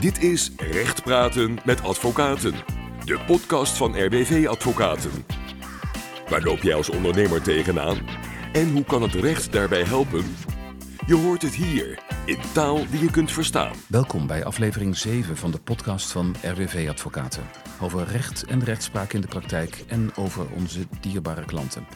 Dit is Recht Praten met Advocaten, de podcast van RWV Advocaten. Waar loop jij als ondernemer tegenaan? En hoe kan het recht daarbij helpen? Je hoort het hier, in taal die je kunt verstaan. Welkom bij aflevering 7 van de podcast van RWV Advocaten. Over recht en rechtspraak in de praktijk en over onze dierbare klanten.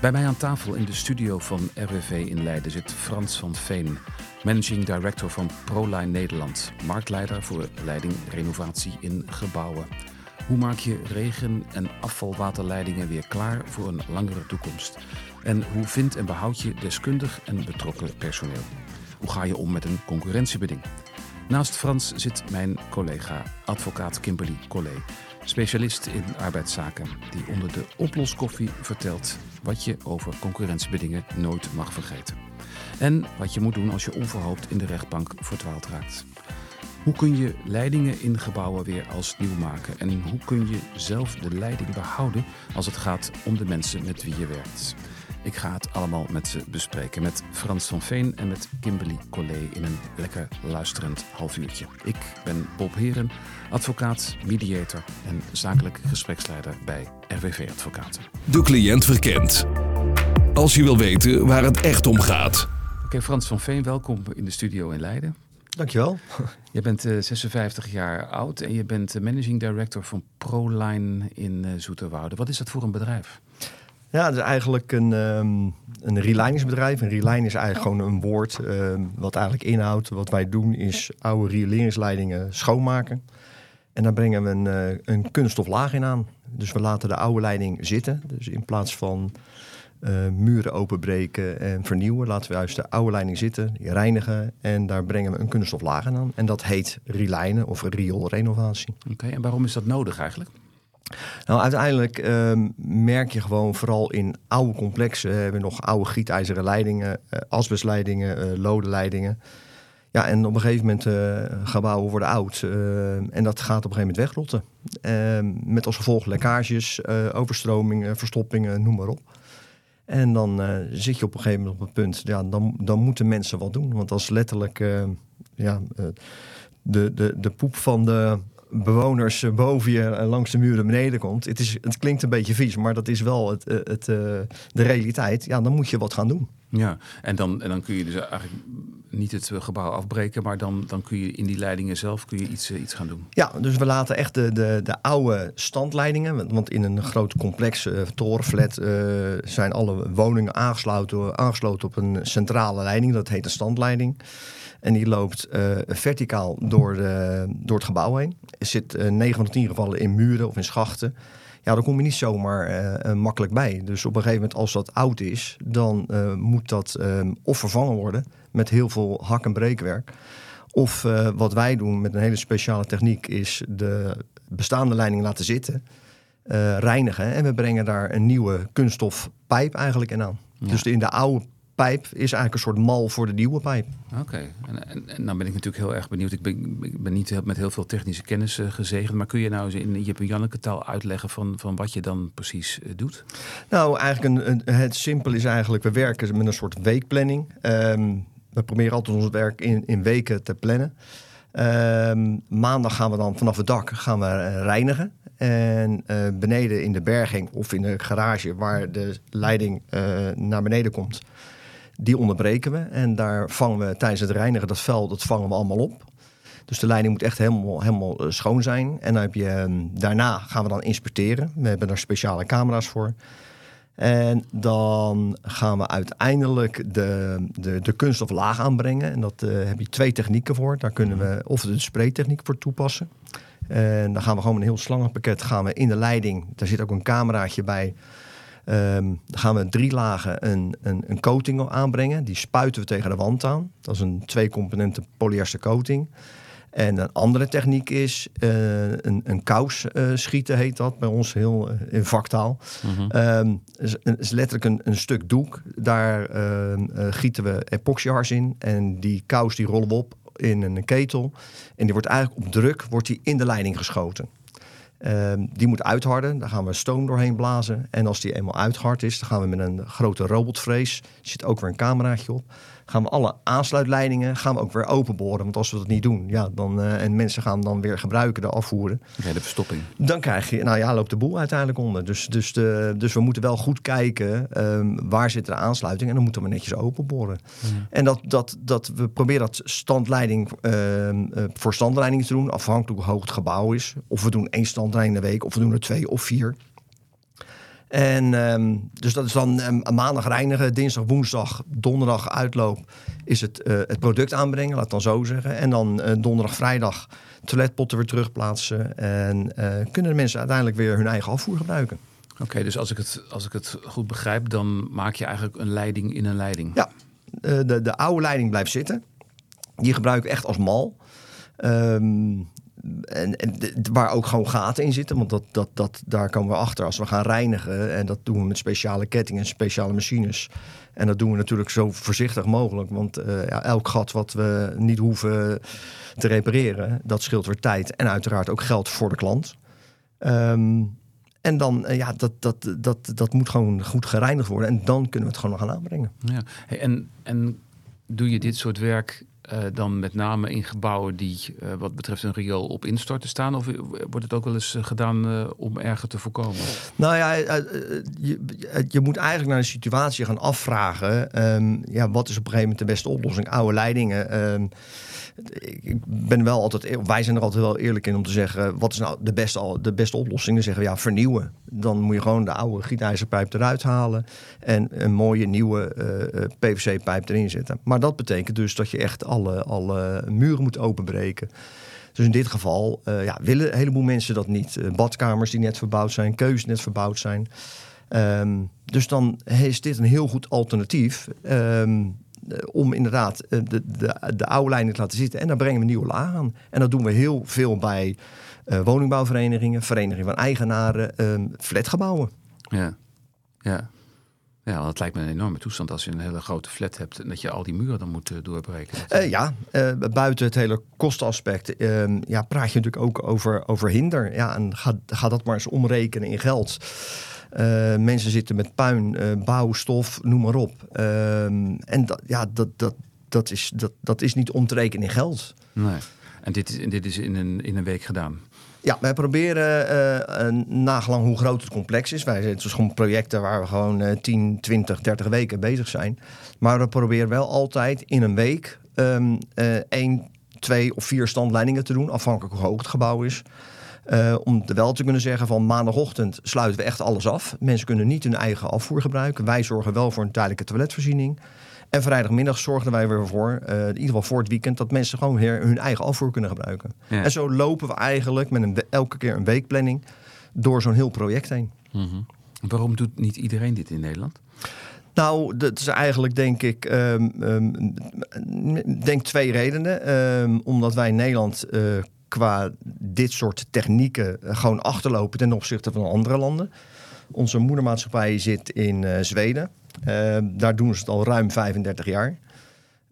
Bij mij aan tafel in de studio van RWV in Leiden zit Frans van Veen, Managing Director van ProLine Nederland, marktleider voor leiding renovatie in gebouwen. Hoe maak je regen- en afvalwaterleidingen weer klaar voor een langere toekomst? En hoe vindt en behoud je deskundig en betrokken personeel? Hoe ga je om met een concurrentiebeding? Naast Frans zit mijn collega, advocaat Kimberly Collet, specialist in arbeidszaken, die onder de oploskoffie vertelt wat je over concurrentiebedingen nooit mag vergeten. En wat je moet doen als je onverhoopt in de rechtbank verdwaald raakt. Hoe kun je leidingen in gebouwen weer als nieuw maken? En hoe kun je zelf de leiding behouden als het gaat om de mensen met wie je werkt? Ik ga het allemaal met ze bespreken. Met Frans van Veen en met Kimberly Collet in een lekker luisterend half uurtje. Ik ben Bob Heren, advocaat, mediator en zakelijk gespreksleider bij RWV Advocaten. De cliënt verkent. Als je wil weten waar het echt om gaat. Oké, Frans van Veen, welkom in de studio in Leiden. Dankjewel. Je bent uh, 56 jaar oud en je bent uh, managing director van ProLine in uh, Zoeterwoude. Wat is dat voor een bedrijf? Ja, het is eigenlijk een, um, een reliningsbedrijf. Een reline is eigenlijk gewoon een woord um, wat eigenlijk inhoudt. Wat wij doen is oude rioleringsleidingen schoonmaken. En daar brengen we een, uh, een kunststoflaag in aan. Dus we laten de oude leiding zitten. Dus in plaats van uh, muren openbreken en vernieuwen, laten we juist de oude leiding zitten, die reinigen. En daar brengen we een kunststoflaag in aan. En dat heet relijnen of rioolrenovatie. Oké, okay, en waarom is dat nodig eigenlijk? Nou, uiteindelijk uh, merk je gewoon vooral in oude complexen. We hebben nog oude gietijzeren leidingen, uh, asbestleidingen, uh, lodenleidingen. Ja, en op een gegeven moment uh, gebouwen worden oud. en dat gaat op een gegeven moment wegrotten. Ehm, met als gevolg lekkages, overstromingen, verstoppingen, noem maar op. En dan zit je op een gegeven moment op het punt, ja, dan, dan moeten mensen wat doen. Want als letterlijk ja, de, de, de poep van de bewoners boven je langs de muren beneden komt. Het, is, het klinkt een beetje vies, maar dat is wel het, het, het, de realiteit. Ja, dan moet je wat gaan doen. Ja, en dan, en dan kun je dus eigenlijk niet het gebouw afbreken, maar dan, dan kun je in die leidingen zelf kun je iets, iets gaan doen. Ja, dus we laten echt de, de, de oude standleidingen, want in een groot complex uh, torenflat uh, zijn alle woningen aangesloten, aangesloten op een centrale leiding, dat heet een standleiding. En die loopt uh, verticaal door, de, door het gebouw heen. Er zit uh, 9 van de 10 gevallen in muren of in schachten. Ja, daar kom je niet zomaar uh, makkelijk bij. Dus op een gegeven moment, als dat oud is, dan moet dat of vervangen worden met heel veel hak- en breekwerk. Of wat wij doen met een hele speciale techniek, is de bestaande leiding laten zitten, reinigen. En we brengen daar een nieuwe kunststofpijp eigenlijk in aan. Ja. Dus in de oude pijp is eigenlijk een soort mal voor de nieuwe pijp. Oké, okay. en, en, en, dan ben ik natuurlijk heel erg benieuwd. Ik ben, ik ben niet met heel veel technische kennis uh, gezegend, maar kun je nou eens in Jip en Janneke taal uitleggen van, van wat je dan precies uh, doet? Nou, eigenlijk een, een, het simpel is eigenlijk, we werken met een soort weekplanning. Um, we proberen altijd ons werk in, in weken te plannen. Um, maandag gaan we dan vanaf het dak gaan we uh, reinigen. En uh, beneden in de berging of in de garage waar de leiding uh, naar beneden komt, die onderbreken we. En daar vangen we tijdens het reinigen dat vuil, dat vangen we allemaal op. Dus de leiding moet echt helemaal, helemaal schoon zijn. En dan heb je, um, daarna gaan we dan inspecteren. We hebben daar speciale camera's voor. En dan gaan we uiteindelijk de, de, de kunststoflaag aanbrengen. En dat uh, heb je twee technieken voor. Daar kunnen we of de spraytechniek voor toepassen. En dan gaan we gewoon een heel slangenpakket gaan we in de leiding. Daar zit ook een cameraatje bij. Um, dan gaan we drie lagen een, een, een coating aanbrengen. Die spuiten we tegen de wand aan. Dat is een twee componenten polyester coating. En een andere techniek is uh, een, een kous uh, schieten, heet dat bij ons heel uh, in vaktaal. Um, is, is letterlijk een, een, stuk doek. Daar gieten we epoxyhars in. En die kous die rollen we op in een ketel. En die wordt eigenlijk op druk wordt die in de leiding geschoten. Um, die moet uitharden. Daar gaan we stoom doorheen blazen. En als die eenmaal uithard is, dan gaan we met een grote robotvrees. Er zit ook weer een cameraatje op. gaan we alle aansluitleidingen gaan we ook weer openboren. Want als we dat niet doen, ja, dan, uh, en mensen gaan dan weer gebruiken, de afvoeren. Ja, de verstopping. Dan krijg je, nou ja, loopt de boel uiteindelijk onder. Dus, dus, de, dus we moeten wel goed kijken um, waar zit de aansluiting. En dan moeten we netjes openboren. Ja. En dat, dat, dat, we proberen dat standleiding uh, voor standleiding te doen, afhankelijk hoe hoog het gebouw is. Of we doen één standleiding in de week, of we doen er twee of vier. En um, dus dat is dan um, maandag reinigen, dinsdag, woensdag, donderdag uitloop is het, uh, het product aanbrengen, laat het dan zo zeggen. En dan uh, donderdag, vrijdag toiletpotten weer terugplaatsen. En uh, kunnen de mensen uiteindelijk weer hun eigen afvoer gebruiken. Oké, okay, dus als ik, het, als ik het goed begrijp, dan maak je eigenlijk een leiding in een leiding. Ja, de, de oude leiding blijft zitten. Die gebruik ik echt als mal. Um, en, en, waar ook gewoon gaten in zitten. Want dat, dat, dat, daar komen we achter als we gaan reinigen. En dat doen we met speciale kettingen en speciale machines. En dat doen we natuurlijk zo voorzichtig mogelijk. Want uh, ja, elk gat wat we niet hoeven te repareren, dat scheelt weer tijd. En uiteraard ook geld voor de klant. Um, en dan, uh, ja, dat, dat, dat, dat moet gewoon goed gereinigd worden. En dan kunnen we het gewoon nog gaan aanbrengen. Ja. En, en doe je dit soort werk uh, dan met name in gebouwen die uh, wat betreft een riool op instorten staan? Of wordt het ook wel eens gedaan uh, om erger te voorkomen? Nou ja, je, je, moet eigenlijk naar de situatie gaan afvragen. Um, ja, wat is op een gegeven moment de beste oplossing? Oude leidingen. Um, ik ben wel altijd, wij zijn er altijd wel eerlijk in om te zeggen, wat is nou de beste, de beste oplossing? Dan zeggen we ja, vernieuwen. Dan moet je gewoon de oude gietijzerpijp eruit halen en een mooie nieuwe uh, PVC-pijp erin zetten. Maar dat betekent dus dat je echt alle, alle muren moet openbreken. Dus in dit geval uh, ja, willen een heleboel mensen dat niet. Badkamers die net verbouwd zijn, keuzes net verbouwd zijn. Um, dus dan is dit een heel goed alternatief. Um, om inderdaad de, de, de oude lijnen te laten zitten. En dan brengen we nieuwe laag aan. En dat doen we heel veel bij uh, woningbouwverenigingen, verenigingen van eigenaren, um, flatgebouwen. Ja, ja. Ja, dat lijkt me een enorme toestand als je een hele grote flat hebt en dat je al die muren dan moet doorbreken. Uh, ja, uh, buiten het hele kostenaspect ja, praat je natuurlijk ook over, over hinder. Ja, en ga, ga dat maar eens omrekenen in geld. Uh, mensen zitten met puin, uh, bouwstof, noem maar op. Uh, en dat, ja, dat, dat, dat, is, dat, dat is niet om te rekenen in geld. Nee. En dit is, dit is in, een, in een week gedaan? Ja, wij proberen uh, nagelang hoe groot het complex is. Wij zijn dus gewoon projecten waar we gewoon uh, 10, 20, 30 weken bezig zijn. Maar we proberen wel altijd in een week um, één, twee of vier standleidingen te doen, afhankelijk hoe hoog het gebouw is. Uh, om wel te kunnen zeggen van maandagochtend sluiten we echt alles af. Mensen kunnen niet hun eigen afvoer gebruiken. Wij zorgen wel voor een tijdelijke toiletvoorziening. En vrijdagmiddag zorgen wij weer voor, uh, in ieder geval voor het weekend, dat mensen gewoon weer hun eigen afvoer kunnen gebruiken. Ja. En zo lopen we eigenlijk met een, elke keer een weekplanning door zo'n heel project heen. Mm -hmm. Waarom doet niet iedereen dit in Nederland? Nou, dat is eigenlijk denk ik um, um, denk twee redenen. Um, omdat wij in Nederland uh, qua dit soort technieken gewoon achterlopen ten opzichte van andere landen. Onze moedermaatschappij zit in uh, Zweden. Uh, daar doen ze het al ruim 35 jaar.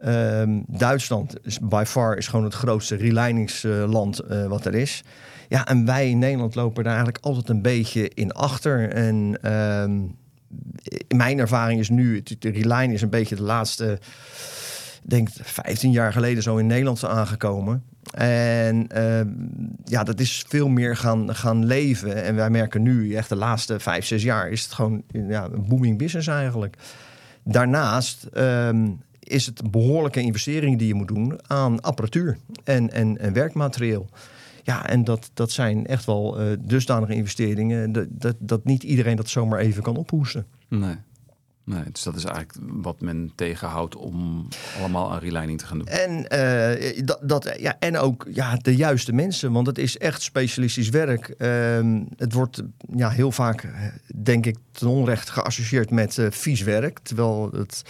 Uh, Duitsland is by far is gewoon het grootste releiningsland uh, wat er is. Ja, en wij in Nederland lopen daar eigenlijk altijd een beetje in achter. En ehm, mijn ervaring is nu, de reline is een beetje de laatste, denk 15 jaar geleden zo in Nederland aangekomen. En uh, ja, dat is veel meer gaan, gaan leven. En wij merken nu, echt de laatste vijf, zes jaar, is het gewoon ja, een booming business eigenlijk. Daarnaast um, is het behoorlijke investeringen die je moet doen aan apparatuur en, en, en werkmateriaal. Ja, en dat, dat zijn echt wel uh, dusdanige investeringen dat, dat, dat niet iedereen dat zomaar even kan ophoesten. Nee. Nee, dus dat is eigenlijk wat men tegenhoudt om allemaal aan relining te gaan doen. En, uh, dat, dat, ja, en ook ja, de juiste mensen, want het is echt specialistisch werk. Uh, het wordt ja, heel vaak, denk ik, ten onrecht geassocieerd met uh, vies werk. Terwijl het,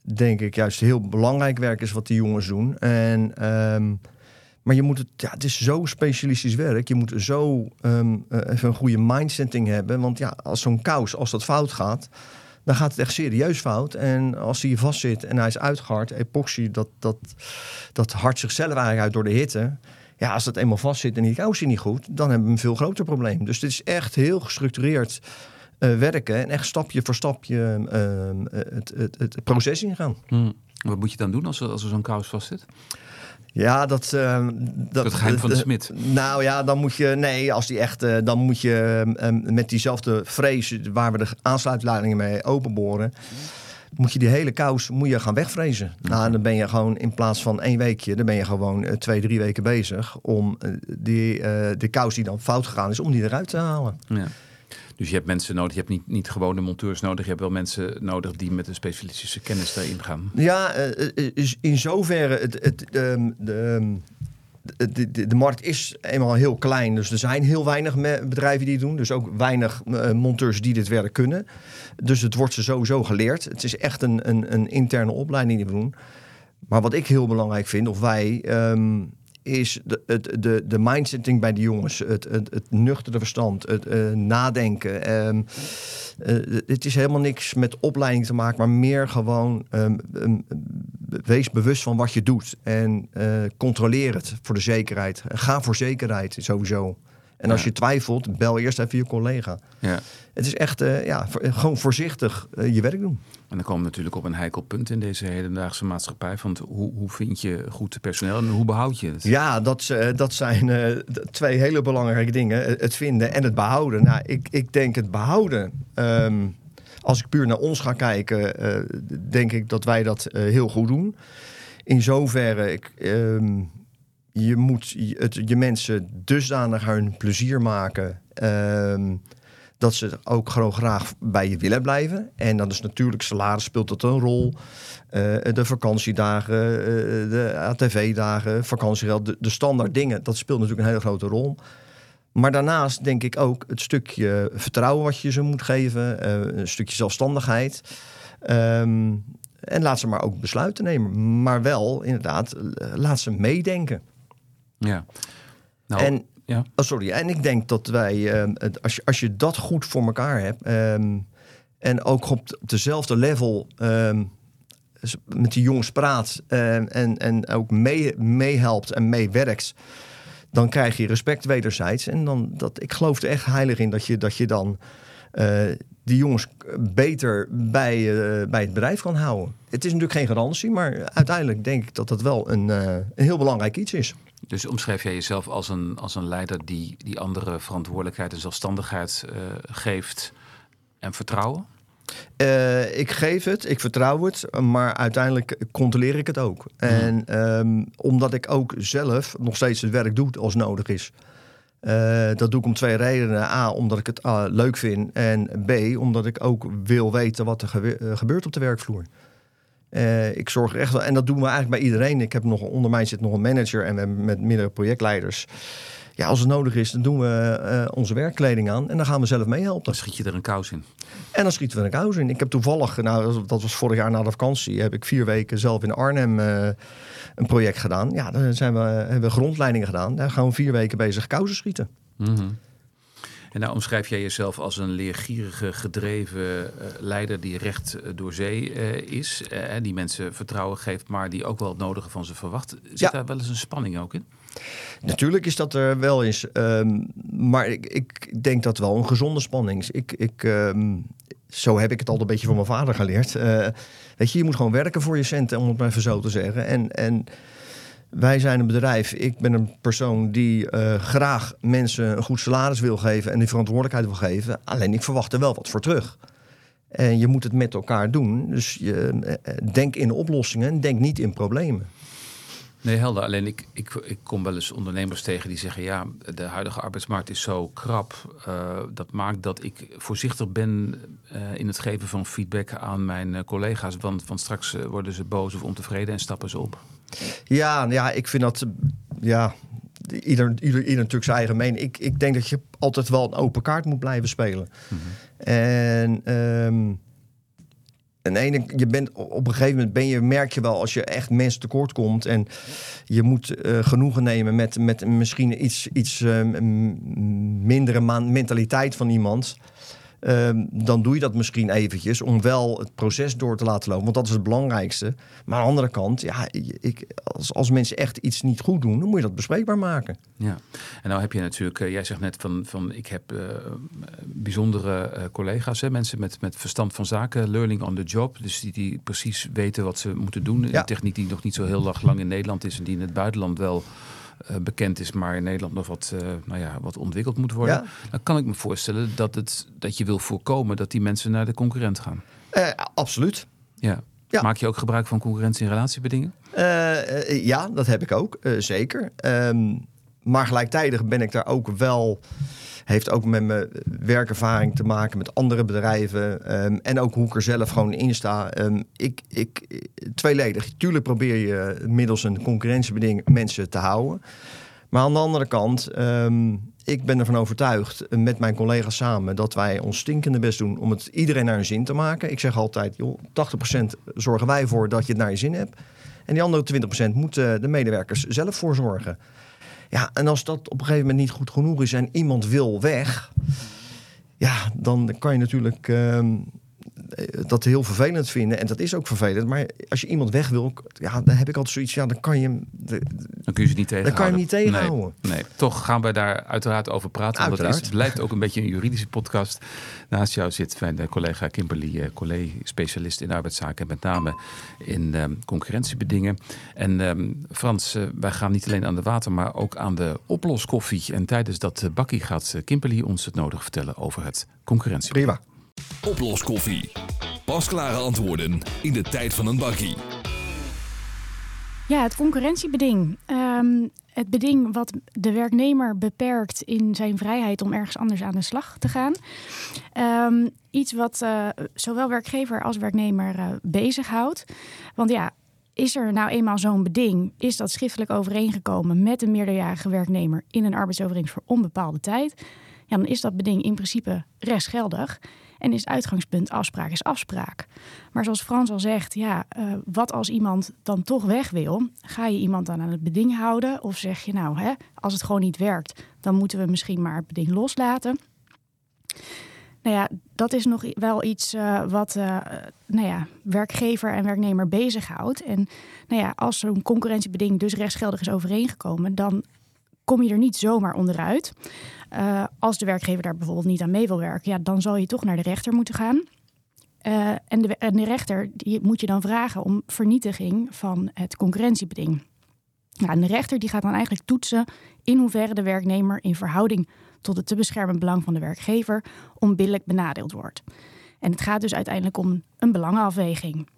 denk ik, juist heel belangrijk werk is wat die jongens doen. En... Um, maar je moet het, ja, het is zo specialistisch werk. Je moet zo um, even een goede mindsetting hebben. Want ja, als zo'n kous, als dat fout gaat, dan gaat het echt serieus fout. En als hij vast zit en hij is uitgehard, epoxy, dat, dat, dat hart zichzelf eigenlijk uit door de hitte. Ja, als dat eenmaal vast zit en die kous niet goed, dan hebben we een veel groter probleem. Dus dit is echt heel gestructureerd uh, werken en echt stapje voor stapje uh, het, het, het, proces ingaan. Hmm. Wat moet je dan doen als er, als er zo'n kous vastzit? Ja, dat... Uh, dat het geheim van de smid. Nou ja, dan moet je... Nee, als die echt... Uh, dan moet je uh, met diezelfde vrees... waar we de aansluitleidingen mee openboren... moet je die hele kous moet je gaan wegvrezen. Nou, dan ben je gewoon in plaats van één weekje... dan ben je gewoon uh, twee, drie weken bezig... om die, de kous die dan fout gegaan is... om die eruit te halen. Ja. Dus je hebt mensen nodig, je hebt niet, niet gewone monteurs nodig, je hebt wel mensen nodig die met een specialistische kennis daarin gaan. Ja, in zoverre het, het, um, de, de, de, de, markt is eenmaal heel klein. Dus er zijn heel weinig bedrijven die het doen. Dus ook weinig uh, monteurs die dit werk kunnen. Dus het wordt ze sowieso geleerd. Het is echt een, een, een interne opleiding die we doen. Maar wat ik heel belangrijk vind, of wij, um, is de, het, de, de mindsetting bij de jongens. Het, het, nuchtere verstand, het uh, nadenken. Um, het is helemaal niks met opleiding te maken, maar meer gewoon um, um, wees bewust van wat je doet. En uh, controleer het voor de zekerheid. Ga voor zekerheid sowieso. En als je twijfelt, bel eerst even je collega. Ja. Het is echt uh, ja, gewoon voorzichtig uh, je werk doen. En dan komen we natuurlijk op een heikel punt in deze hedendaagse maatschappij. Van hoe, hoe vind je goed personeel en hoe behoud je het? Ja, dat, uh, dat zijn twee hele belangrijke dingen. Het vinden en het behouden. Nou, ik, ik denk het behouden. Um, als ik puur naar ons ga kijken, denk ik dat wij dat heel goed doen. In zoverre, ik, um, je moet je mensen dusdanig hun plezier maken. Um, dat ze ook gewoon graag bij je willen blijven. En dan is natuurlijk salaris speelt dat een rol. Uh, de vakantiedagen, uh, de ATV-dagen, vakantiegeld, de, de standaard dingen. Dat speelt natuurlijk een hele grote rol. Maar daarnaast denk ik ook het stukje vertrouwen wat je ze moet geven. Uh, een stukje zelfstandigheid. Um, en laat ze maar ook besluiten nemen. Maar wel, inderdaad, laat ze meedenken. Ja. Nou, en, ja. Oh, sorry. En ik denk dat wij, uh, als, je, als je dat goed voor elkaar hebt. Um, en ook op, dezelfde level um, met die jongens praat. Um, en, en ook meehelpt mee en meewerkt. Dan krijg je respect wederzijds. En dan, dat, ik geloof er echt heilig in dat je, dat je dan uh, die jongens beter bij, uh, bij het bedrijf kan houden. Het is natuurlijk geen garantie, maar uiteindelijk denk ik dat dat wel een, uh, een heel belangrijk iets is. Dus omschrijf jij jezelf als een, als een leider die, die andere verantwoordelijkheid en zelfstandigheid uh, geeft en vertrouwen? Uh, ik geef het, ik vertrouw het, maar uiteindelijk controleer ik het ook. Mm. En um, omdat ik ook zelf nog steeds het werk doe als nodig is. Uh, dat doe ik om twee redenen. A, omdat ik het uh, leuk vind. En B, omdat ik ook wil weten wat er gebe gebeurt op de werkvloer. Ik zorg echt wel, en dat doen we eigenlijk bij iedereen. Ik heb nog onder mij zit nog een manager en we hebben met meerdere projectleiders. Ja, als het nodig is, dan doen we uh, onze werkkleding aan en dan gaan we zelf meehelpen. Dan schiet je er een kous in. En dan schieten we er een kous in. Ik heb toevallig, nou, dat was vorig jaar na de vakantie, heb ik vier weken zelf in Arnhem uh, een project gedaan. Ja, dan zijn we, hebben we grondleidingen gedaan. Daar gaan we vier weken bezig kousen schieten. Mm -hmm. En nou omschrijf jij jezelf als een leergierige, gedreven uh, leider die recht uh, door zee uh, is. die mensen vertrouwen geeft, maar die ook wel het nodige van ze verwacht. Zit ja. daar wel eens een spanning ook in? Natuurlijk is dat er wel eens. Um, maar ik, ik, denk dat wel een gezonde spanning is. Ik, ik, um, zo heb ik het al een beetje van mijn vader geleerd. weet je, je moet gewoon werken voor je centen, om het maar even zo te zeggen. En. en wij zijn een bedrijf. Ik ben een persoon die uh, graag mensen een goed salaris wil geven en die verantwoordelijkheid wil geven. Alleen ik verwacht er wel wat voor terug. En je moet het met elkaar doen. Dus je, uh, denk in oplossingen en denk niet in problemen. Nee, helder. Alleen ik, ik, ik kom wel eens ondernemers tegen die zeggen: ja, de huidige arbeidsmarkt is zo krap. Uh, dat maakt dat ik voorzichtig ben uh, in het geven van feedback aan mijn uh, collega's. Want, want straks worden ze boos of ontevreden en stappen ze op. Ja, ja ik vind dat. Ja, ieder, ieder, ieder natuurlijk zijn eigen mening. Ik, ik denk dat je altijd wel een open kaart moet blijven spelen. Mm -hmm. En. Um, en ene, je bent op een gegeven moment ben je, merk je wel als je echt mensen tekort komt en je moet uh, genoegen nemen met, met misschien iets, iets uh, mindere mentaliteit van iemand. Ehm, dan doe je dat misschien eventjes om wel het proces door te laten lopen. Want dat is het belangrijkste. Maar aan de andere kant, ja, ik, als, als mensen echt iets niet goed doen, dan moet je dat bespreekbaar maken. Ja, en nou heb je natuurlijk, uh, jij zegt net van, van ik heb uh, bijzondere uh, collega's, hè, mensen met, met verstand van zaken, learning on the job. Dus die, die precies weten wat ze moeten doen. Ja. Een techniek die nog niet zo heel lang in Nederland is en die in het buitenland wel bekend is, maar in Nederland nog wat, uh, nou ja, wat ontwikkeld moet worden. Ja. Dan kan ik me voorstellen dat, het, dat je wil voorkomen dat die mensen naar de concurrent gaan. Uh, absoluut. Ja. ja. Maak je ook gebruik van concurrentie in relatiebedingen? ja, dat heb ik ook, zeker. Um, maar gelijktijdig ben ik daar ook wel heeft ook met mijn werkervaring te maken met andere bedrijven. Um, en ook hoe ik er zelf gewoon in sta. Um, ik, ik, tweeledig. Tuurlijk probeer je middels een concurrentiebeding mensen te houden. Maar aan de andere kant, um, ik ben ervan overtuigd met mijn collega's samen dat wij ons stinkende best doen om het iedereen naar hun zin te maken. Ik zeg altijd, joh, 80% zorgen wij voor dat je het naar je zin hebt. En die andere 20% moeten de medewerkers zelf voor zorgen. Ja, en als dat op een gegeven moment niet goed genoeg is en iemand wil weg, ja, dan kan je natuurlijk uh, dat heel vervelend vinden. En dat is ook vervelend. Maar als je iemand weg wil, ja, dan heb ik altijd zoiets. Ja, dan kan je hem. Dan kun je ze niet tegenhouden. Dan kan je hem niet tegenhouden. Nee, nee. toch gaan we daar uiteraard over praten. Want het, is, het blijft ook een beetje een juridische podcast. Naast jou zit mijn collega Kimberly uh, Collet, specialist in arbeidszaken. En met name in um, concurrentiebedingen. En um, Frans, uh, wij gaan niet alleen aan de water, maar ook aan de oploskoffie. En tijdens dat bakkie gaat Kimberly ons het nodig vertellen over het concurrentie. Prima. Oploskoffie. Pasklare antwoorden in de tijd van een bakkie. Ja, het concurrentiebeding. Um, het beding wat de werknemer beperkt in zijn vrijheid om ergens anders aan de slag te gaan. Um, iets wat uh, zowel werkgever als werknemer uh, bezighoudt. Want ja, is er nou eenmaal zo'n beding? Is dat schriftelijk overeengekomen met een meerderjarige werknemer in een arbeidsovereenkomst voor onbepaalde tijd? Ja, dan is dat beding in principe rechtsgeldig. En is het uitgangspunt afspraak is afspraak. Maar zoals Frans al zegt, ja, uh, wat als iemand dan toch weg wil? Ga je iemand dan aan het beding houden? Of zeg je nou, hè, als het gewoon niet werkt, dan moeten we misschien maar het beding loslaten? Nou ja, dat is nog wel iets uh, wat uh, nou ja, werkgever en werknemer bezighoudt. En nou ja, als zo'n concurrentiebeding dus rechtsgeldig is overeengekomen, dan kom je er niet zomaar onderuit. Uh, als de werkgever daar bijvoorbeeld niet aan mee wil werken, ja, dan zal je toch naar de rechter moeten gaan. Uh, en, de, rechter die moet je dan vragen om vernietiging van het concurrentiebeding. En de rechter die gaat dan eigenlijk toetsen in hoeverre de werknemer in verhouding tot het te beschermen belang van de werkgever onbillijk benadeeld wordt. En het gaat dus uiteindelijk om een belangenafweging.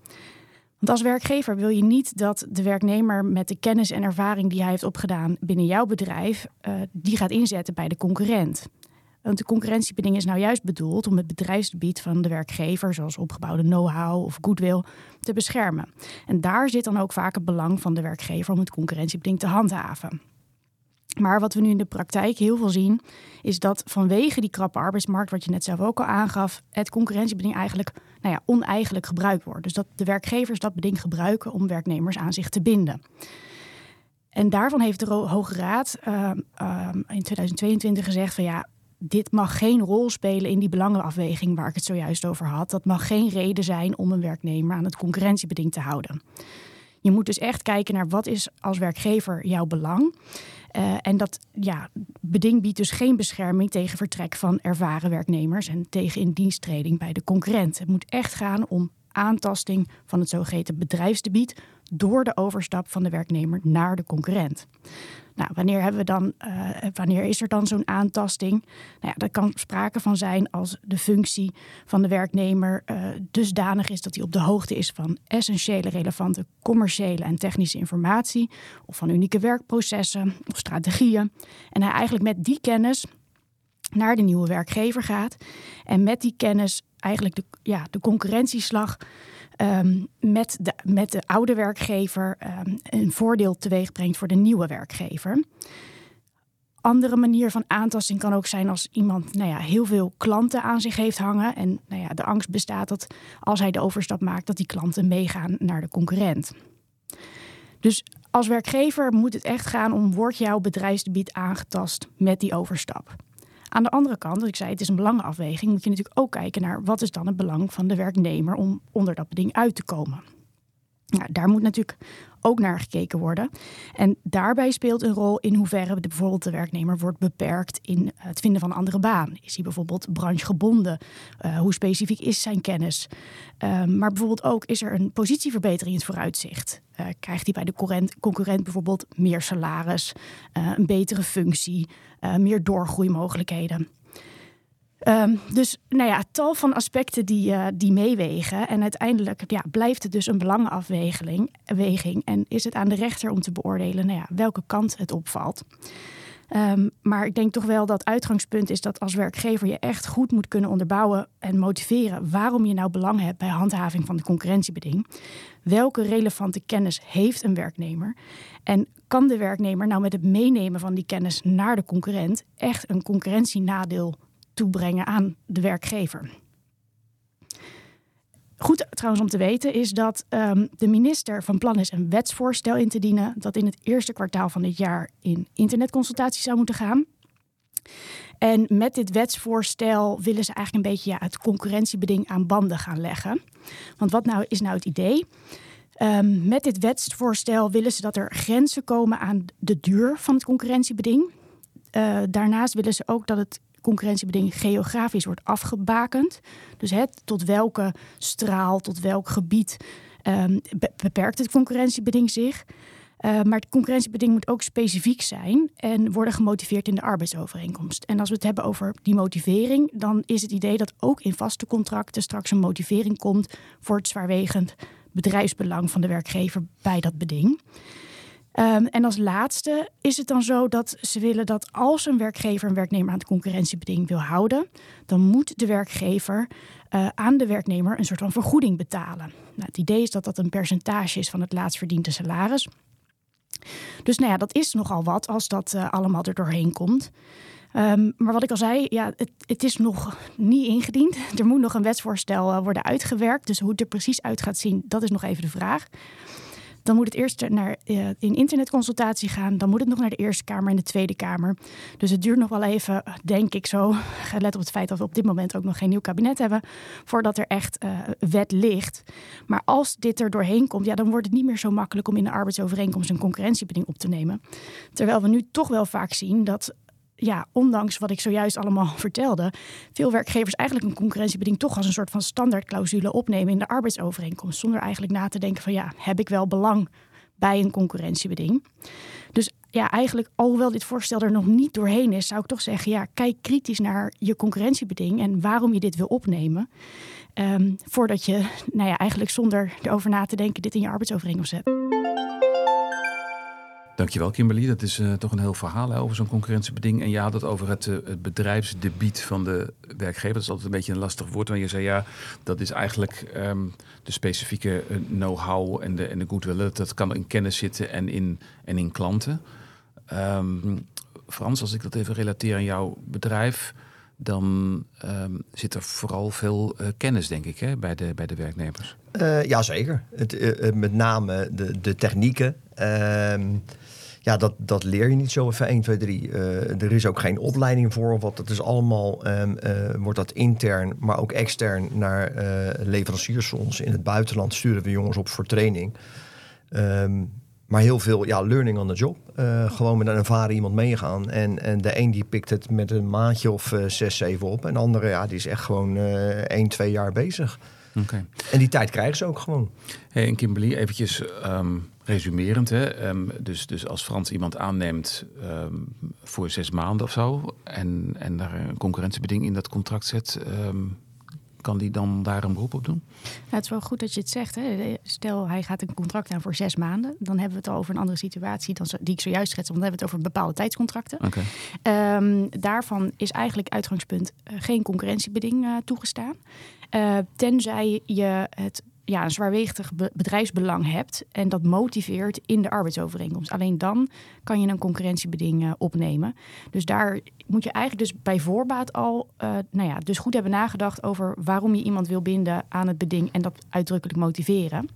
Want als werkgever wil je niet dat de werknemer met de kennis en ervaring die hij heeft opgedaan binnen jouw bedrijf, uh, die gaat inzetten bij de concurrent. Want de concurrentiebeding is nou juist bedoeld om het bedrijfsgebied van de werkgever, zoals opgebouwde know-how of goodwill, te beschermen. En daar zit dan ook vaak het belang van de werkgever om het concurrentiebeding te handhaven. Maar wat we nu in de praktijk heel veel zien, is dat vanwege die krappe arbeidsmarkt, wat je net zelf ook al aangaf, het concurrentiebeding eigenlijk nou ja, oneigenlijk gebruikt wordt. Dus dat de werkgevers dat beding gebruiken om werknemers aan zich te binden. En daarvan heeft de Hoge Raad uh, uh, in 2022 gezegd van ja, dit mag geen rol spelen in die belangenafweging waar ik het zojuist over had. Dat mag geen reden zijn om een werknemer aan het concurrentiebeding te houden. Je moet dus echt kijken naar wat is als werkgever jouw belang. Uh, en dat ja, beding biedt dus geen bescherming tegen vertrek van ervaren werknemers en tegen indiensttreding bij de concurrent. Het moet echt gaan om aantasting van het zogeheten bedrijfsdebiet door de overstap van de werknemer naar de concurrent. Nou, wanneer, hebben we dan, uh, wanneer is er dan zo'n aantasting? Nou ja, dat kan sprake van zijn als de functie van de werknemer uh, dusdanig is dat hij op de hoogte is van essentiële, relevante commerciële en technische informatie, of van unieke werkprocessen of strategieën. En hij eigenlijk met die kennis naar de nieuwe werkgever gaat en met die kennis eigenlijk de, ja, de concurrentieslag um, met, de, met de oude werkgever um, een voordeel teweeg brengt voor de nieuwe werkgever. Andere manier van aantasting kan ook zijn als iemand nou ja, heel veel klanten aan zich heeft hangen. En nou ja, de angst bestaat dat als hij de overstap maakt, dat die klanten meegaan naar de concurrent. Dus als werkgever moet het echt gaan om wordt jouw bedrijfsgebied aangetast met die overstap. Aan de andere kant, als ik zei het is een belangenafweging, moet je natuurlijk ook kijken naar wat is dan het belang van de werknemer om onder dat beding uit te komen. Nou, daar moet natuurlijk ook naar gekeken worden. En daarbij speelt een rol in hoeverre de, bijvoorbeeld de werknemer wordt beperkt in het vinden van een andere baan. Is hij bijvoorbeeld branchegebonden? Uh, hoe specifiek is zijn kennis? Uh, maar bijvoorbeeld ook is er een positieverbetering in het vooruitzicht? Uh, krijgt hij bij de concurrent, concurrent bijvoorbeeld meer salaris, een betere functie, meer doorgroeimogelijkheden? Um, dus nou ja, tal van aspecten die, uh, die meewegen. En uiteindelijk ja, blijft het dus een belangenafweging. Weging, en is het aan de rechter om te beoordelen nou ja, welke kant het opvalt. Um, maar ik denk toch wel dat uitgangspunt is dat als werkgever je echt goed moet kunnen onderbouwen en motiveren waarom je nou belang hebt bij handhaving van de concurrentiebeding. Welke relevante kennis heeft een werknemer? En kan de werknemer nou met het meenemen van die kennis naar de concurrent echt een concurrentienadeel toebrengen aan de werkgever. Goed trouwens om te weten is dat um, de minister van plan is een wetsvoorstel in te dienen dat in het eerste kwartaal van dit jaar in internetconsultatie zou moeten gaan. En met dit wetsvoorstel willen ze eigenlijk een beetje ja, het concurrentiebeding aan banden gaan leggen. Want wat nou is nou het idee? Um, met dit wetsvoorstel willen ze dat er grenzen komen aan de duur van het concurrentiebeding. Uh, daarnaast willen ze ook dat het concurrentiebeding geografisch wordt afgebakend. Dus het, tot welke straal, tot welk gebied um, beperkt het concurrentiebeding zich. Uh, maar het concurrentiebeding moet ook specifiek zijn en worden gemotiveerd in de arbeidsovereenkomst. En als we het hebben over die motivering, dan is het idee dat ook in vaste contracten straks een motivering komt voor het zwaarwegend bedrijfsbelang van de werkgever bij dat beding. Um, en als laatste is het dan zo dat ze willen dat als een werkgever een werknemer aan het concurrentiebeding wil houden, dan moet de werkgever uh, aan de werknemer een soort van vergoeding betalen. Nou, het idee is dat dat een percentage is van het laatst verdiende salaris. Dus nou ja, dat is nogal wat als dat uh, allemaal er doorheen komt. Um, maar wat ik al zei, ja, het, het, is nog niet ingediend. Er moet nog een wetsvoorstel uh, worden uitgewerkt. Dus hoe het er precies uit gaat zien, dat is nog even de vraag. Dan moet het eerst naar, uh, in internetconsultatie gaan. Dan moet het nog naar de Eerste Kamer en de Tweede Kamer. Dus het duurt nog wel even, denk ik zo. Let op het feit dat we op dit moment ook nog geen nieuw kabinet hebben. Voordat er echt uh, wet ligt. Maar als dit er doorheen komt, ja, dan wordt het niet meer zo makkelijk om in de arbeidsovereenkomst een concurrentiebeding op te nemen. Terwijl we nu toch wel vaak zien dat ja, ondanks wat ik zojuist allemaal vertelde, veel werkgevers eigenlijk een concurrentiebeding toch als een soort van standaardclausule opnemen in de arbeidsovereenkomst. Zonder eigenlijk na te denken van ja, heb ik wel belang bij een concurrentiebeding? Dus ja, eigenlijk, alhoewel dit voorstel er nog niet doorheen is, zou ik toch zeggen: ja, kijk kritisch naar je concurrentiebeding en waarom je dit wil opnemen. Um, voordat je, nou ja, eigenlijk zonder erover na te denken, dit in je arbeidsovereenkomst zet. Dankjewel Kimberly. Dat is uh, toch een heel verhaal over zo'n concurrentiebeding. En je had het over het, uh, het, bedrijfsdebiet van de werkgever. Dat is altijd een beetje een lastig woord. Want je zei ja, dat is eigenlijk um, de specifieke uh, know-how en de, en de goodwill. Dat, dat kan in kennis zitten en in, en in klanten. Um, Frans, als ik dat even relateer aan jouw bedrijf dan um, zit er vooral veel kennis, denk ik, hè, bij, de, bij de werknemers. Uh, ja, zeker. Het, met name de, de technieken. Ehm, ja, dat, dat leer je niet zo even 1, 2, 3. er is ook geen opleiding voor. Want het is allemaal, um, wordt dat intern, maar ook extern naar leveranciers van ons in het buitenland sturen we jongens op voor training. Maar heel veel ja, learning on the job. Uh, gewoon met een ervaren iemand meegaan. En, en de een die pikt het met een maandje of uh, zes, zeven op. En de andere ja, die is echt gewoon uh, één, twee jaar bezig. Okay. En die tijd krijgen ze ook gewoon. Hey, en Kimberly, eventjes um, resumerend. Hè? Um, dus, dus als Frans iemand aanneemt um, voor zes maanden of zo... en, en daar een concurrentiebeding in dat contract zet kan die dan daar een beroep op doen? het is wel goed dat je het zegt. Hè. Stel, hij gaat een contract aan voor zes maanden. Dan hebben we het al over een andere situatie dan die ik zojuist schets. Want dan hebben we het over bepaalde tijdscontracten. Okay. Um, daarvan is eigenlijk uitgangspunt uh, geen concurrentiebeding uh, toegestaan. Uh, tenzij je het ja, een bedrijfsbelang hebt en dat motiveert in de arbeidsovereenkomst. Alleen dan kan je een concurrentiebeding uh, opnemen. Dus daar moet je eigenlijk dus bij voorbaat al, uh, nou ja, dus goed hebben nagedacht over waarom je iemand wil binden aan het beding en dat uitdrukkelijk motiveren.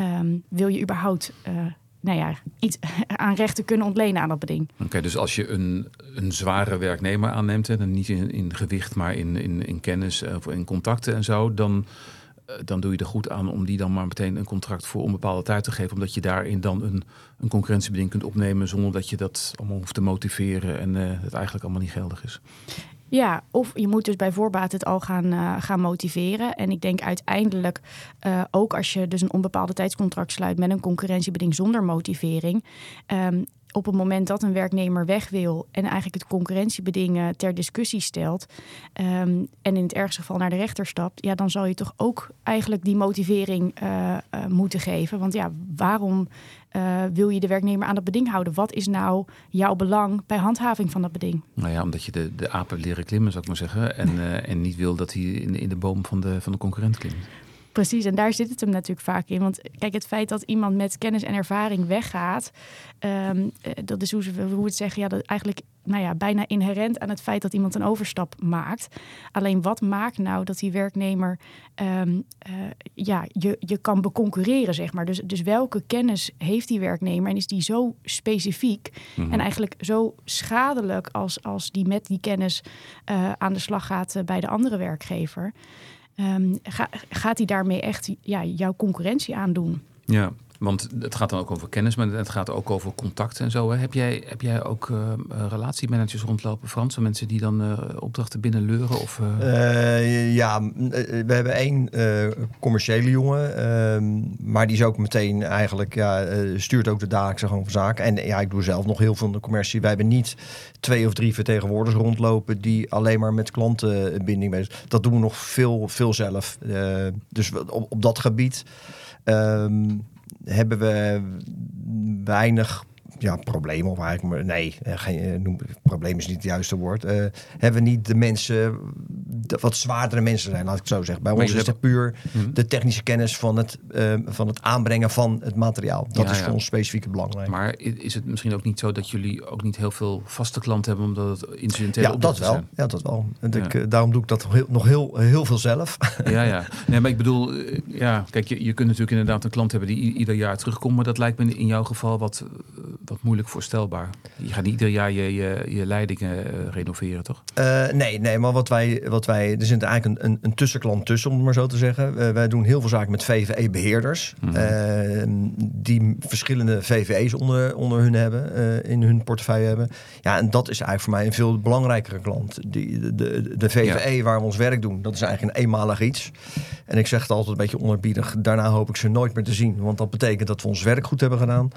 Um, wil je überhaupt nou ja, iets aan rechten kunnen ontlenen aan dat beding. Oké, dus als je een, een zware werknemer aanneemt, en niet in, in gewicht, maar in, in, in kennis of in contacten en zo, dan eh, dan doe je er goed aan om die dan maar meteen een contract voor onbepaalde tijd te geven. Omdat je daarin dan een, een concurrentiebeding kunt opnemen zonder dat je dat allemaal hoeft te motiveren en uh, het eigenlijk allemaal niet geldig is. Ja, of je moet dus bij voorbaat het al gaan, uh, gaan motiveren. En ik denk uiteindelijk, uh, ook als je dus een onbepaalde tijdscontract sluit met een concurrentiebeding zonder motivering, um, op het moment dat een werknemer weg wil en eigenlijk het concurrentiebeding ter discussie stelt um, en in het ergste geval naar de rechter stapt, ja, dan zal je toch ook eigenlijk die motivering uh, uh, moeten geven. Want ja, waarom uh, wil je de werknemer aan dat beding houden? Wat is nou jouw belang bij handhaving van dat beding? Nou ja, omdat je de, de apen leren klimmen, zou ik maar zeggen, en, en niet wil dat hij in, in de boom van de, van de concurrent klimt. Precies, en daar zit het hem natuurlijk vaak in. Want kijk, het feit dat iemand met kennis en ervaring weggaat, um, dat is hoe, ze, hoe het zeggen, ja, dat eigenlijk nou ja, bijna inherent aan het feit dat iemand een overstap maakt. Alleen wat maakt nou dat die werknemer um, uh, ja, je, je kan beconcurreren, zeg maar. Dus, dus welke kennis heeft die werknemer en is die zo specifiek mm -hmm. en eigenlijk zo schadelijk als, als die met die kennis uh, aan de slag gaat uh, bij de andere werkgever? Um, ga, gaat hij daarmee echt ja, jouw concurrentie aandoen? Ja, want het gaat dan ook over kennis, maar het gaat ook over contact en zo. Hè? Heb, jij, heb jij ook uh, relatiemanagers rondlopen, Frans? Mensen die dan uh, opdrachten binnenleuren? Of, ja, we hebben één commerciële jongen. Ehm, maar die is ook meteen eigenlijk, ja, stuurt ook de dagelijkse gang van zaken. En ja, ik doe zelf nog heel veel in de commercie. Wij hebben niet twee of drie vertegenwoordigers rondlopen die alleen maar met klantenbinding bezig zijn. Dat doen we nog veel, veel zelf. dus op, op dat gebied. Um, hebben we weinig ja, probleem of eigenlijk, nee, geen, noem, probleem is niet het juiste woord. Uh, hebben we niet de mensen, de, wat zwaardere mensen zijn, laat ik het zo zeggen. Bij maar ons is het puur hmm. de technische kennis van het, uh, van het aanbrengen van het materiaal. Dat ja, is voor ja. ons specifiek belangrijk. Maar is het misschien ook niet zo dat jullie ook niet heel veel vaste klanten hebben, omdat het incidenteel ja, dat wel. Zijn? Ja, dat wel. En ik, daarom doe ik dat heel, nog heel, heel veel zelf. Ja, ja. Nee, maar ik bedoel, ja, kijk, je, je kunt natuurlijk inderdaad een klant hebben die ieder jaar terugkomt, maar dat lijkt me in jouw geval wat wat moeilijk voorstelbaar. Je gaat niet ieder jaar je, je, je leidingen uh, renoveren, toch? Uh, nee, nee, maar wat wij, wat wij, er zit eigenlijk een, een, een tussenklant tussen, om het maar zo te zeggen. Uh, wij doen heel veel zaken met VVE-beheerders, mm -hmm. die verschillende VVE's onder, onder hun hebben, in hun portefeuille hebben. Ja, en dat is eigenlijk voor mij een veel belangrijkere klant. Die, de, de, de VVE ja. waar we ons werk doen, dat is eigenlijk een eenmalig iets. En ik zeg het altijd een beetje onerbiedig, daarna hoop ik ze nooit meer te zien, want dat betekent dat we ons werk goed hebben gedaan.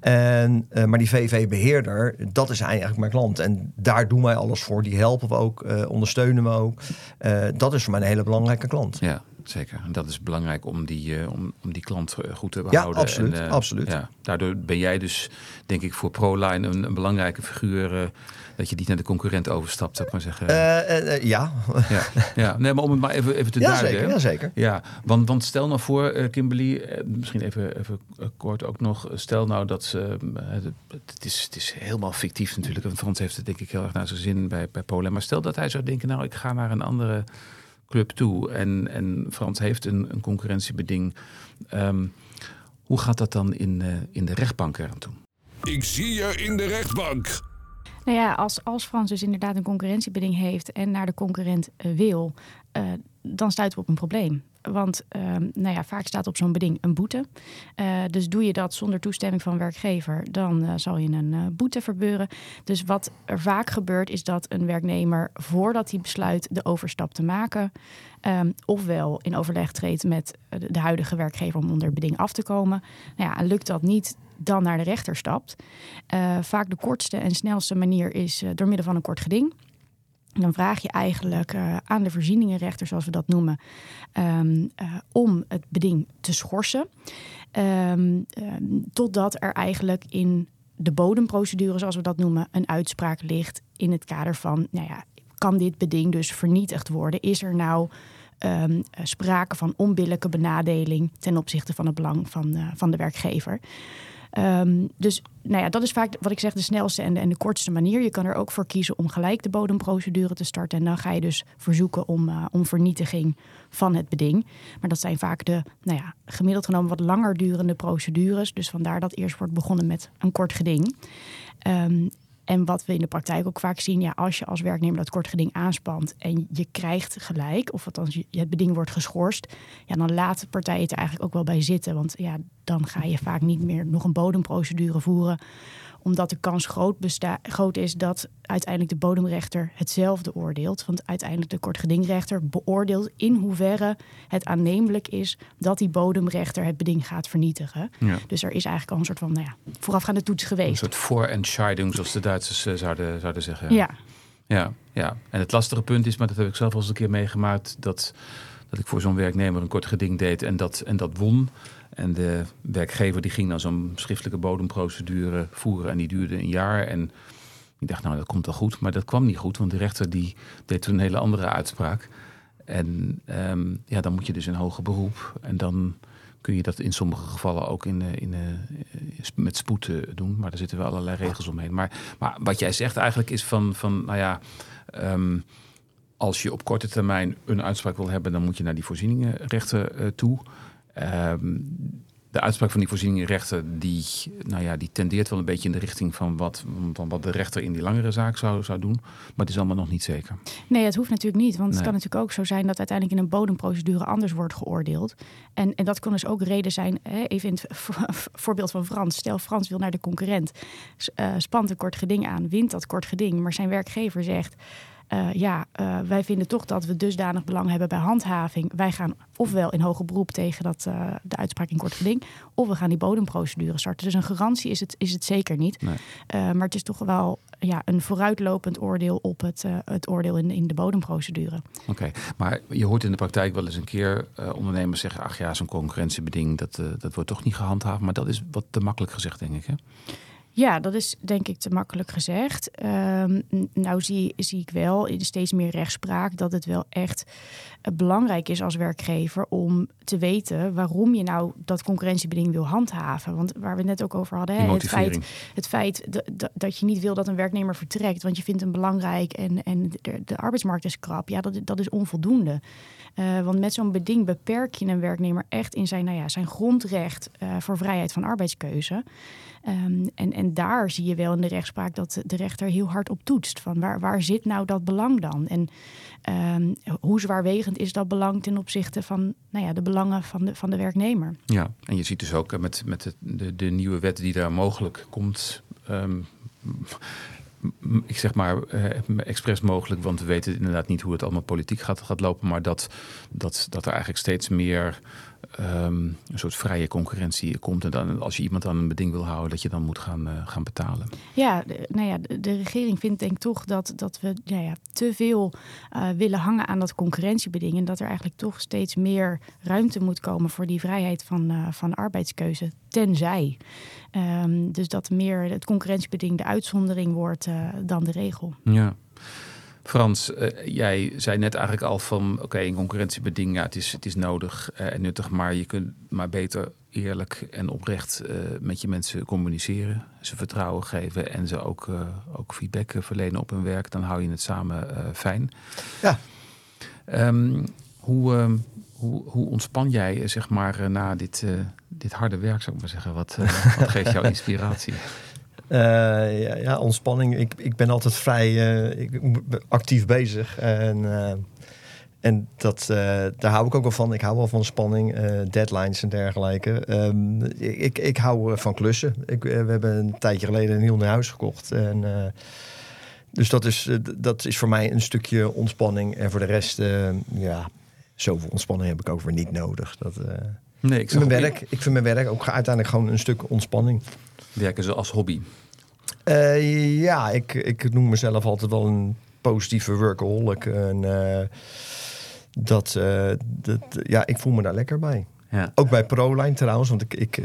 En, uh, maar die VV-beheerder, dat is eigenlijk mijn klant. En daar doen wij alles voor. Die helpen we ook, uh, ondersteunen we ook. Uh, dat is voor mij een hele belangrijke klant. Ja, zeker. En dat is belangrijk om die, om, om die klant goed te behouden. Ja, absoluut. En, absoluut. Ja, daardoor ben jij dus, denk ik, voor ProLine een, een belangrijke figuur dat je niet naar de concurrent overstapt, zou ik maar zeggen. Ja. ja. Ja, nee, maar om het maar even, even te ja, duiden. Zeker, ja, zeker. Ja, want, want stel nou voor, Kimberly, misschien even, even kort ook nog. Stel nou dat ze, het, is, het is helemaal fictief natuurlijk. Want Frans heeft het denk ik heel erg naar zijn zin bij, bij Polen. Maar stel dat hij zou denken, nou ik ga naar een andere club toe. En, en Frans heeft een, een concurrentiebeding. Um, hoe gaat dat dan in, in de rechtbank eraan toe? Ik zie je in de rechtbank. Nou ja, als, als Frans dus inderdaad een concurrentiebeding heeft en naar de concurrent uh, wil, uh, dan stuiten we op een probleem. Want uh, nou ja, vaak staat op zo'n beding een boete. Uh, dus doe je dat zonder toestemming van werkgever, dan uh, zal je een boete verbeuren. Dus wat er vaak gebeurt, is dat een werknemer voordat hij besluit de overstap te maken, um, ofwel in overleg treedt met de huidige werkgever om onder beding af te komen. Nou ja, lukt dat niet, dan naar de rechter stapt. Vaak de kortste en snelste manier is door middel van een kort geding. Dan vraag je eigenlijk uh, aan de voorzieningenrechter, zoals we dat noemen, um, om het beding te schorsen. Um, um, totdat er eigenlijk in de bodemprocedure, zoals we dat noemen, een uitspraak ligt in het kader van, nou ja, kan dit beding dus vernietigd worden? Is er nou um, sprake van onbillijke benadeling ten opzichte van het belang van, van de werkgever? Ehm, dus nou ja, dat is vaak wat ik zeg de snelste en de, en de kortste manier. Je kan er ook voor kiezen om gelijk de bodemprocedure te starten. En dan ga je dus verzoeken om, uh, om vernietiging van het beding. Maar dat zijn vaak de nou ja, gemiddeld genomen wat langer durende procedures. Dus vandaar dat eerst wordt begonnen met een kort geding. Um, en wat we in de praktijk ook vaak zien, ja, als je als werknemer dat kort geding aanspant en je krijgt gelijk, of althans het beding wordt geschorst, ja, dan laat de partij het er eigenlijk ook wel bij zitten. Want ja, dan ga je vaak niet meer nog een bodemprocedure voeren omdat de kans groot, groot is dat uiteindelijk de bodemrechter hetzelfde oordeelt. Want uiteindelijk de kortgedingrechter beoordeelt in hoeverre het aannemelijk is dat die bodemrechter het beding gaat vernietigen. Dus er is eigenlijk al een soort van nou ja, voorafgaande toets geweest. Een soort voorentscheiding, zoals de Duitsers uh, zouden, zouden zeggen. Ja. ja. Ja, en het lastige punt is, maar dat heb ik zelf al eens een keer meegemaakt, dat, dat ik voor zo'n werknemer een kort geding deed en dat, en dat won. En de werkgever die ging dan zo'n schriftelijke bodemprocedure voeren en die duurde een jaar. En ik dacht, nou dat komt wel goed. Maar dat kwam niet goed, want de rechter die deed toen een hele andere uitspraak. En um, ja, dan moet je dus een hoger beroep. En dan kun je dat in sommige gevallen ook in, in, met spoed eh, doen. Maar daar zitten wel allerlei regels omheen. Maar, maar wat jij zegt eigenlijk is van, van nou ja... Um, als je op korte termijn een uitspraak wil hebben, dan moet je naar die voorzieningenrechter uh, toe. Ehm, de uitspraak van die voorzieningenrechter, die, nou ja, die tendeert wel een beetje in de richting van wat, van wat de rechter in die langere zaak zou, zou doen. Maar het is allemaal nog niet zeker. Nee, het hoeft natuurlijk niet. Want het kan natuurlijk ook zo zijn dat uiteindelijk in een bodemprocedure anders wordt geoordeeld. En, en dat kan dus ook reden zijn, hè, even in het voorbeeld van Frans. Stel, Frans wil naar de concurrent, uh, spant een kort geding aan, wint dat kort geding, maar zijn werkgever zegt. Uh, ja, uh, wij vinden toch dat we dusdanig belang hebben bij handhaving. Wij gaan ofwel in hoger beroep tegen dat, uh, de uitspraak in kort geding, of we gaan die bodemprocedure starten. Dus een garantie is het, is het zeker niet. Nee. maar het is toch wel ja, een vooruitlopend oordeel op het, het oordeel in, in de bodemprocedure. Oké, maar je hoort in de praktijk wel eens een keer ondernemers zeggen: ach ja, zo'n concurrentiebeding, dat, dat wordt toch niet gehandhaafd. Maar dat is wat te makkelijk gezegd, denk ik. Hè? Ja, dat is denk ik te makkelijk gezegd. Um, nou zie, zie ik wel in steeds meer rechtspraak dat het wel echt belangrijk is als werkgever om te weten waarom je nou dat concurrentiebeding wil handhaven. Want waar we het net ook over hadden, hè, het feit, het feit dat je niet wil dat een werknemer vertrekt, want je vindt hem belangrijk en, en de, de arbeidsmarkt is krap, ja, dat, dat is onvoldoende. Uh, want met zo'n beding beperk je een werknemer echt in zijn, nou ja, zijn grondrecht uh, voor vrijheid van arbeidskeuze. Um, en, en daar zie je wel in de rechtspraak dat de rechter heel hard op toetst. Van waar, waar zit nou dat belang dan? En um, hoe zwaarwegend is dat belang ten opzichte van nou ja, de belangen van de, van de werknemer? Ja, en je ziet dus ook met, met de, de, de nieuwe wet die daar mogelijk komt. Um, ik zeg maar uh, expres mogelijk, want we weten inderdaad niet hoe het allemaal politiek gaat, gaat lopen. Maar dat, dat, dat er eigenlijk steeds meer um, een soort vrije concurrentie komt. En dan, als je iemand aan een beding wil houden, dat je dan moet gaan, uh, gaan betalen. Ja, de, nou ja, de, de, regering vindt denk ik toch dat, dat we ja, ja, te veel uh, willen hangen aan dat concurrentiebeding. En dat er eigenlijk toch steeds meer ruimte moet komen voor die vrijheid van, uh, van arbeidskeuze. Tenzij. Um, dus dat meer het concurrentiebeding de uitzondering wordt dan de regel. Ja. Frans, uh, jij zei net eigenlijk al van oké, okay, een concurrentiebeding, ja, het is, het is nodig uh, en nuttig, maar je kunt maar beter eerlijk en oprecht uh, met je mensen communiceren, ze vertrouwen geven en ze ook, ook feedback verlenen op hun werk. Dan hou je het samen fijn. Ja. Um, hoe, ehm, hoe, hoe ontspan jij zeg maar na dit, dit harde werk, zou ik maar zeggen? Wat, wat geeft jou inspiratie? Uh, ja, ontspanning. Ik, ik ben altijd vrij ik, actief bezig. En, uh, en dat, daar hou ik ook wel van. Ik hou wel van spanning, deadlines en dergelijke. Um, ik, ik hou van klussen. Ik, we hebben een tijdje geleden een heel nieuw huis gekocht. En, dus dat is, dat is voor mij een stukje ontspanning. En voor de rest, ja, zoveel ontspanning heb ik ook weer niet nodig. Dat, nee, ik, mijn werk, ik vind mijn werk ook uiteindelijk gewoon een stuk ontspanning. Werken ze als hobby? Uh, ja, ik, ik noem mezelf altijd wel een positieve workaholic. En, uh, dat, uh, dat, ja, ik voel me daar lekker bij. Ja. Ook bij ProLine trouwens, want ik, ik,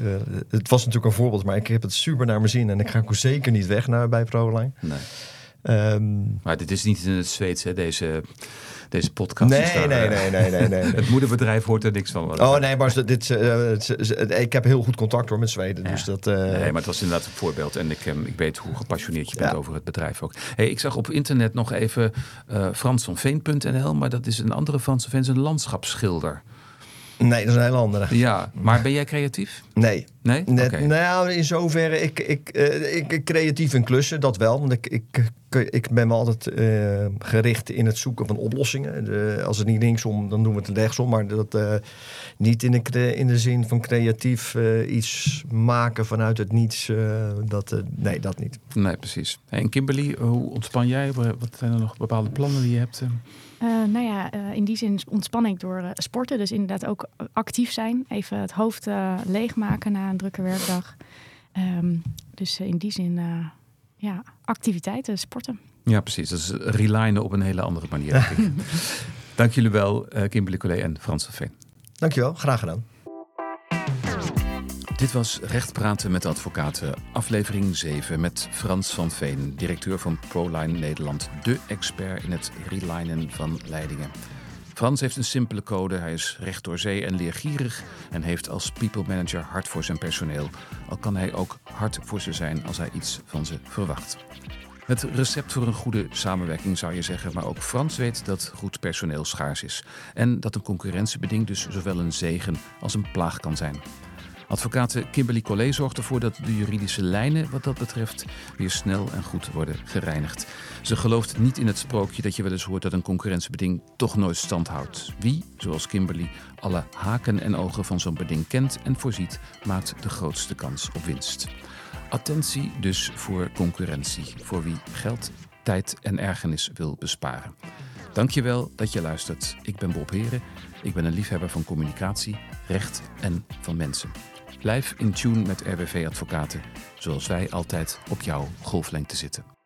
het was natuurlijk een voorbeeld, maar ik heb het super naar mijn zin en ik ga ook zeker niet weg naar, bij ProLine. Nee. Ehm, maar dit is niet in het Zweeds, hè, deze, deze podcast. Nee, daar, nee, eh, nee, nee, nee, nee. Het moederbedrijf hoort er niks van. Oh nee, maar dit, eh, ik heb heel goed contact hoor met Zweden. Dus dat, eh, Nee, maar het was inderdaad een voorbeeld. En ik, ehm, ik weet hoe gepassioneerd je bent Ja. over het bedrijf ook. Hey, ik zag op internet nog even eh fransvanveen.nl. Maar dat is een andere Frans van Veen, een landschapsschilder. Nee, dat is een hele andere. Ja, maar ben jij creatief? Nee. Nee? Net. Nou, in zoverre, ik, ik, eh, ik, creatief in klussen, dat wel. Want ik, ik, ik ben me altijd eh, gericht in het zoeken van oplossingen. De- als het niet linksom, dan doen we het rechtsom. Maar dat eh, niet in de, in de zin van creatief iets maken vanuit het niets. dat, nee, dat niet. Nee, precies. En Kimberly, hoe ontspan jij? Wat zijn er nog bepaalde plannen die je hebt? Eh? Nou ja, eh, in die zin ontspan ik door eh, sporten. Dus inderdaad ook actief zijn. Even het hoofd eh, leegmaken na een drukke werkdag. Ehm, dus in die zin, eh, ja, activiteiten, sporten. Ja, precies. Dat is relinen op een hele andere manier. denk ik. Dank jullie wel, eh, Kimberly Collet en Frans van Veen. Dankjewel, graag gedaan. Dit was Recht Praten met Advocaten, aflevering 7 met Frans van Veen, directeur van ProLine Nederland, de expert in het relinen van leidingen. Frans heeft een simpele code, hij is recht door zee en leergierig en heeft als people manager hart voor zijn personeel, al kan hij ook hard voor ze zijn als hij iets van ze verwacht. Het recept voor een goede samenwerking zou je zeggen, maar ook Frans weet dat goed personeel schaars is en dat een concurrentiebeding dus zowel een zegen als een plaag kan zijn. Advocaat Kimberly Collet zorgt ervoor dat de juridische lijnen wat dat betreft weer snel en goed worden gereinigd. Ze gelooft niet in het sprookje dat je wel eens hoort dat een concurrentiebeding toch nooit stand houdt. Wie, zoals Kimberly, alle haken en ogen van zo'n beding kent en voorziet, maakt de grootste kans op winst. Attentie dus voor concurrentie, voor wie geld, tijd en ergernis wil besparen. Dankjewel dat je luistert. Ik ben Bob Heren. Ik ben een liefhebber van communicatie, recht en van mensen. Blijf in tune met RWV Advocaten, zoals wij altijd op jouw golflengte zitten.